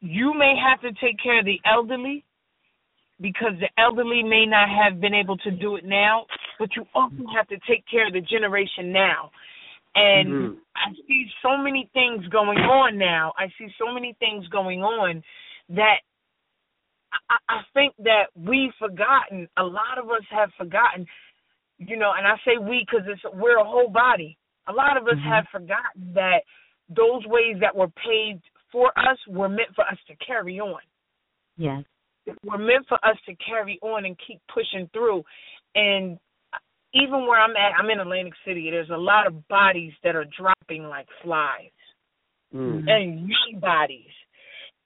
you may have to take care of the elderly because the elderly may not have been able to do it now, but you also have to take care of the generation now. And Mhm. I see so many things going on now. I see so many things going on that I, I think that we've forgotten. A lot of us have forgotten, you know, and I say we because it's we're a whole body. A lot of us Mhm. have forgotten that those ways that were paved for us were meant for us to carry on. Yes. Were meant for us to carry on and keep pushing through. And even where I'm at, I'm in Atlantic City. There's a lot of bodies that are dropping like flies Mm. and young bodies.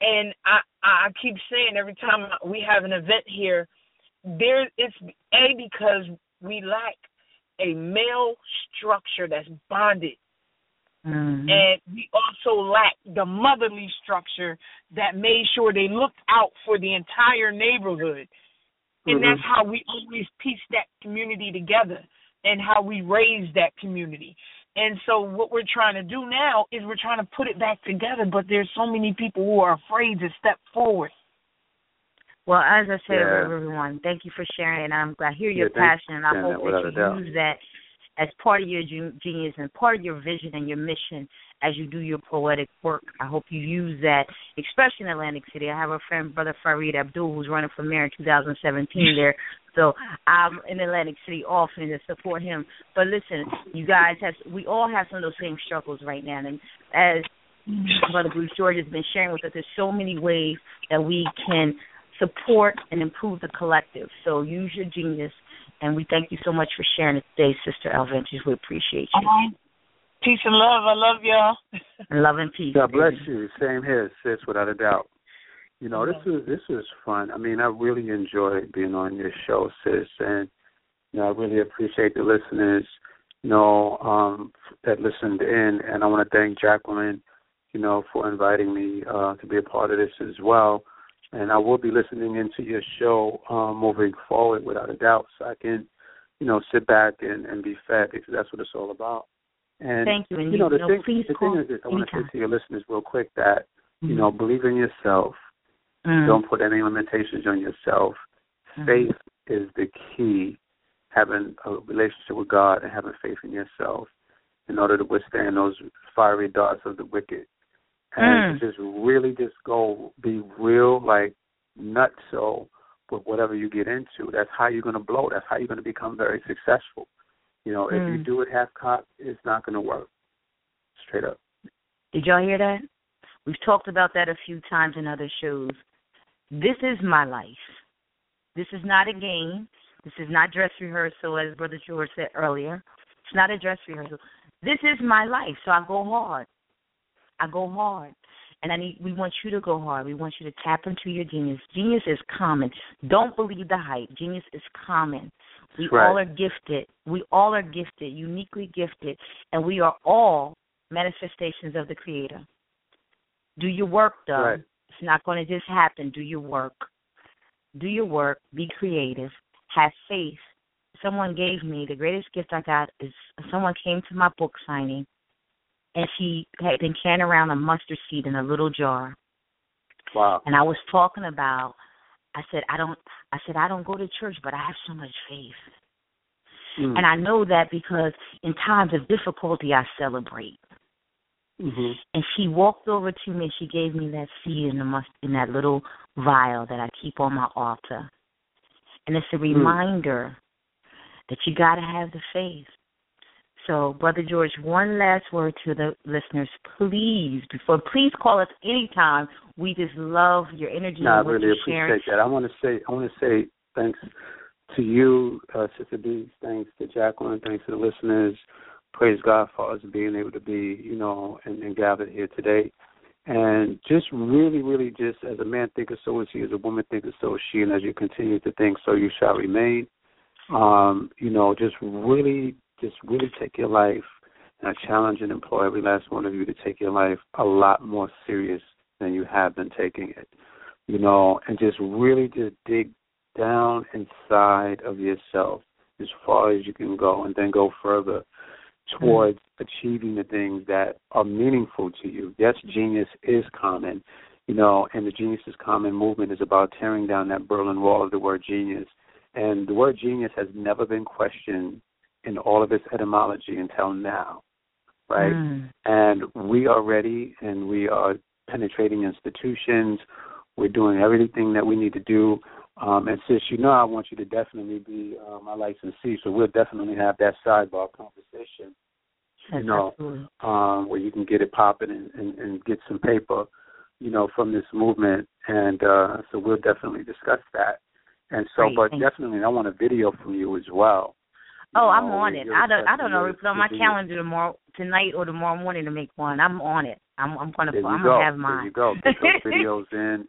And I I keep saying every time we have an event here, there it's a because we lack a male structure that's bonded, Mhm. and we also lack the motherly structure that made sure they looked out for the entire neighborhood. And Mhm. that's how we always piece that community together and how we raise that community. And so what we're trying to do now is we're trying to put it back together, but there's so many people who are afraid to step forward. Well, as I said, Yeah. everyone, thank you for sharing, I'm I hear your Yeah, passion, and I hope that that, you use that as part of your genius and part of your vision and your mission as you do your poetic work. I hope you use that, especially in Atlantic City. I have a friend, Brother Farid Abdul, who's running for mayor in 2017 [LAUGHS] there. So I'm in Atlantic City often to support him. But listen, you guys have we all have some of those same struggles right now, and as Brother Bruce George has been sharing with us, there's so many ways that we can support and improve the collective. So use your genius, and we thank you so much for sharing it today, Sister El Vintage. We appreciate you. All right. Peace and love. I love y'all. And love and peace. God bless baby. you. Same here, sis, without a doubt. You know, this is this is fun. I mean, I really enjoy being on your show, sis, and you know, I really appreciate the listeners, you know, um, that listened in, and I want to thank Jacqueline, you know, for inviting me uh, to be a part of this as well. And I will be listening into your show um, moving forward, without a doubt, so I can, you know, sit back and, and be fed because that's what it's all about. And Thank you. And you know, the know, thing, the thing is this: I want to say to your listeners real quick that you know, believe in yourself. Mm. Don't put any limitations on yourself. Mhm. Faith is the key. Having a relationship with God and having faith in yourself in order to withstand those fiery darts of the wicked. And Mm. just really just go be real, like nutso with whatever you get into. That's how you're going to blow. That's how you're going to become very successful. You know, if you Mm. do it half cocked, it's not going to work. Straight up. Did y'all hear that? We've talked about that a few times in other shows. This is my life. This is not a game. This is not dress rehearsal, as Brother George said earlier. It's not a dress rehearsal. This is my life, so I go hard. I go hard. And I need we want you to go hard. We want you to tap into your genius. Genius is common. Don't believe the hype. Genius is common. We right. all are gifted. We all are gifted, uniquely gifted, and we are all manifestations of the creator. Do your work though. Right. It's not going to just happen. Do your work. Do your work. Be creative. Have faith. Someone gave me the greatest gift I got is someone came to my book signing, and she had been carrying around a mustard seed in a little jar. Wow. And I was talking about. I said I don't. I said I don't go to church, but I have so much faith. Mm. And I know that because in times of difficulty, I celebrate. hmm And she walked over to me and she gave me that seed in the must in that little vial that I keep on my altar. And it's a reminder that you got to have the faith. So, Brother George, one last word to the listeners, please. Before, please call us anytime. We just love your energy No, I really appreciate sharing. that. I want to say, I want to say thanks to you, uh, Sister B. Thanks to Jacqueline. Thanks to the listeners. Praise God for us being able to be, you know, and, and gathered here today. And just really, really, just as a man thinketh, so is he. As a woman thinketh, so is she. And as you continue to think, so you shall remain. Um, you know, just really, just really take your life. And I challenge and implore every last one of you to take your life a lot more serious than you have been taking it. You know, and just really just dig down inside of yourself as far as you can go and then go further towards mm. achieving the things that are meaningful to you. Yes, genius is common. You know, and the Genius is Common movement is about tearing down that Berlin Wall of the word genius. And the word genius has never been questioned in all of its etymology until now, right? Mm. And we are ready and we are penetrating institutions. We're doing everything that we need to do. Um, and since you know, I want you to definitely be uh, my licensee, so we'll definitely have that sidebar conversation. You know, um, where you can get it popping and, and, and get some paper, you know, from this movement. And uh, so we'll definitely discuss that. And so, Great, but definitely, I want a video from you as well. You Oh, I'm on it. I don't. I don't know. your- It's on my calendar tomorrow, tonight, or tomorrow morning to make one. I'm on it. I'm. I'm gonna. There you I'm go. gonna have mine. There you go. Get those [LAUGHS] videos in,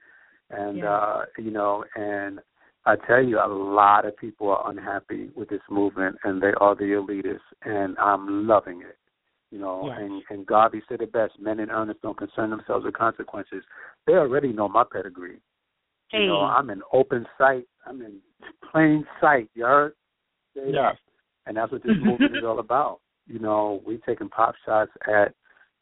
and Yeah. uh, you know, and I tell you, a lot of people are unhappy with this movement, and they are the elitists, and I'm loving it. You know, Yes. and and Garvey said it best: men in earnest don't concern themselves with consequences. They already know my pedigree. Hey. You know, I'm in open sight. I'm in plain sight. You heard? Yes. And that's what this movement is all [LAUGHS] about. You know, we taking pop shots at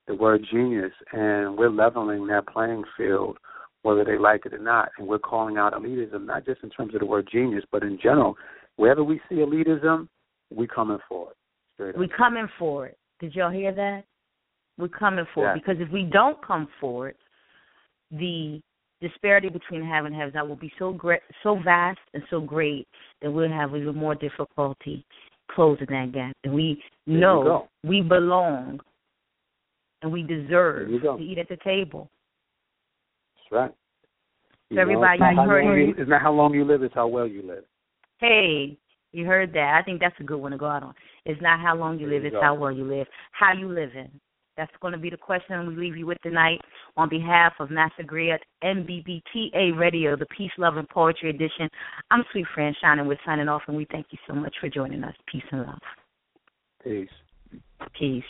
the word genius, and we're leveling that playing field, whether they like it or not. And we're calling out elitism, not just in terms of the word genius, but in general. Wherever we see elitism, we coming for it. Straight up. We coming for it. Did y'all hear that? We're coming for Yeah. it because if we don't come for it, the disparity between have and have not will be so great, so vast and so great that we'll have even more difficulty closing that gap. And we There know we belong and we deserve you to eat at the table. That's right. So everybody, it's not you how heard you- It's not how long you live; it's how well you live. Hey, you heard that. I think that's a good one to go out on. It's not how long you There live, you it's go. how well you live. How you living. That's going to be the question we leave you with tonight on behalf of Master Griot, MBBTA Radio, the Peace, Love, and Poetry Edition. I'm Suite Franchon, and we're signing off, and we thank you so much for joining us. Peace and love. Peace. Peace.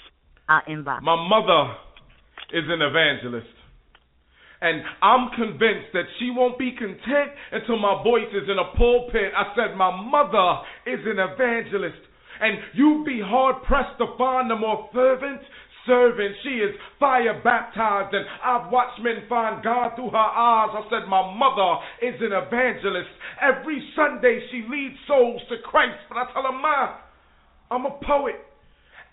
I'll inbox. My mother is an evangelist. And I'm convinced that she won't be content until my voice is in a pulpit. I said, My mother is an evangelist. And you'd be hard pressed to find a more fervent servant. She is fire baptized, and I've watched men find God through her eyes. I said, My mother is an evangelist. Every Sunday she leads souls to Christ. But I tell her, Ma, I'm a poet.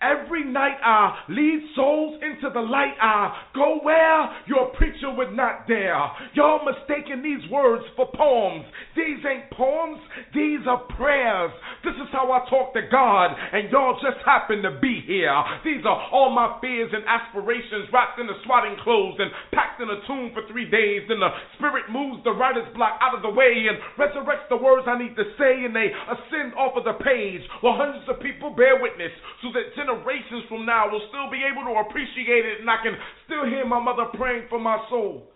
Every night I lead souls into the light. I go where your preacher would not dare. Y'all mistaking these words for poems. These ain't poems, these are prayers. This is how I talk to God, and y'all just happen to be here. These are all my fears and aspirations wrapped in the swatting clothes and packed in a tomb for three days. Then the spirit moves the writer's block out of the way and resurrects the words I need to say, and they ascend off of the page while hundreds of people bear witness so that generations from now will still be able to appreciate it, and I can still hear my mother praying for my soul.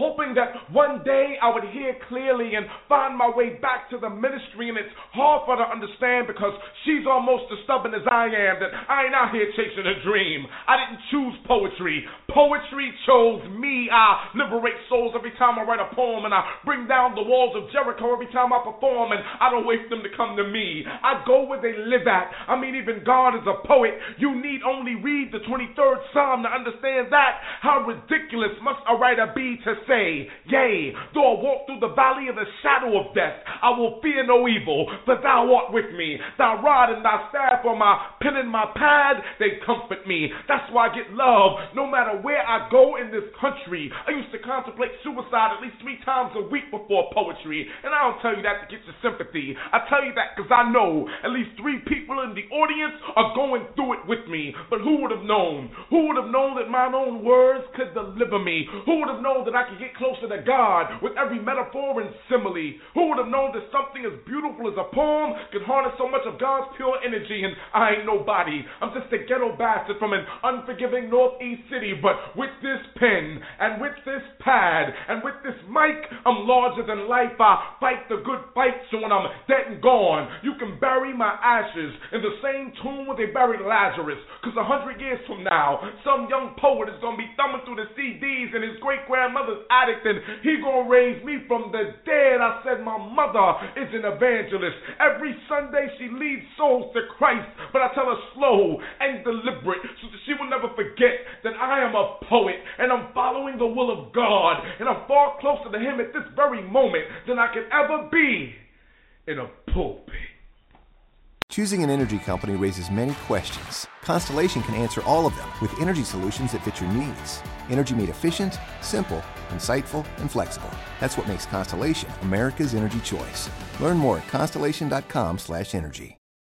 Hoping that one day I would hear clearly and find my way back to the ministry, and it's hard for her to understand because she's almost as stubborn as I am. That I ain't out here chasing a dream. I didn't choose poetry. Poetry chose me. I liberate souls every time I write a poem, and I bring down the walls of Jericho every time I perform, and I don't wait for them to come to me. I go where they live at. I mean, even God is a poet. You need only read the 23rd Psalm to understand that. How ridiculous must a writer be to say, Yea, though I walk through the valley of the shadow of death, I will fear no evil, for thou art with me. Thy rod and thy staff are my pen and my pad, they comfort me. That's why I get love no matter where I go in this country. I used to contemplate suicide at least three times a week before poetry, and I don't tell you that to get your sympathy. I tell you that because I know at least three people in the audience are going through it with me. But who would have known? Who would have known that my own words could deliver me? Who would have known that I could get closer to God with every metaphor and simile? Who would have known that something as beautiful as a poem could harness so much of God's pure energy? And I ain't nobody. I'm just a ghetto bastard from an unforgiving northeast city. But with this pen and with this pad and with this mic, I'm larger than life. I fight the good fight so when I'm dead and gone, you can bury my ashes in the same tomb where they buried Lazarus. Cause a hundred years from now, some young poet is gonna be thumbing through the CDs in his great grandmother's attic and he gonna raise me from the dead. I said my mother is an evangelist. Every Sunday she leads souls to Christ, but I tell her slow and deliberate so that she will never forget that I am a poet and I'm following the will of God and I'm far closer to Him at this very moment than I can ever be in a pulpit. Choosing an energy company raises many questions. Constellation can answer all of them with energy solutions that fit your needs. Energy made efficient, simple, insightful, and flexible. That's what makes Constellation America's energy choice. Learn more at constellation.com/energy.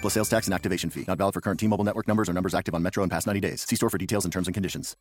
Plus sales tax and activation fee. Not valid for current T Mobile network numbers or numbers active on Metro in past 90 days. See store for details and terms and conditions.